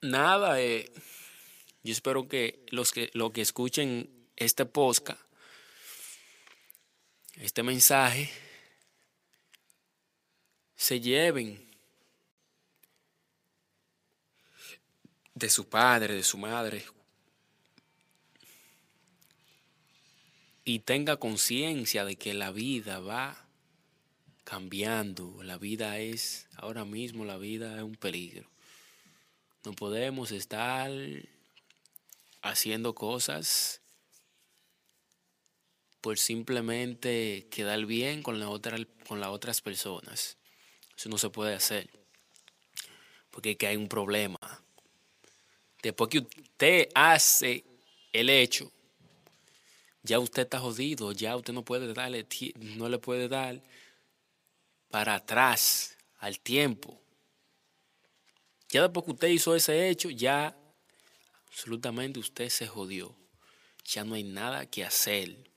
nada, eh, yo espero que los que, lo que escuchen este podcast, este mensaje, se lleven de su padre, de su madre, y tenga conciencia de que la vida va cambiando, la vida es, ahora mismo la vida es un peligro. No podemos estar haciendo cosas por simplemente quedar bien con, con las otras personas. Eso no se puede hacer. Porque que hay un problema. Después que usted hace el hecho, ya usted está jodido, ya usted no puede darle, no le puede dar para atrás al tiempo. Ya después que usted hizo ese hecho, ya absolutamente usted se jodió. Ya no hay nada que hacer.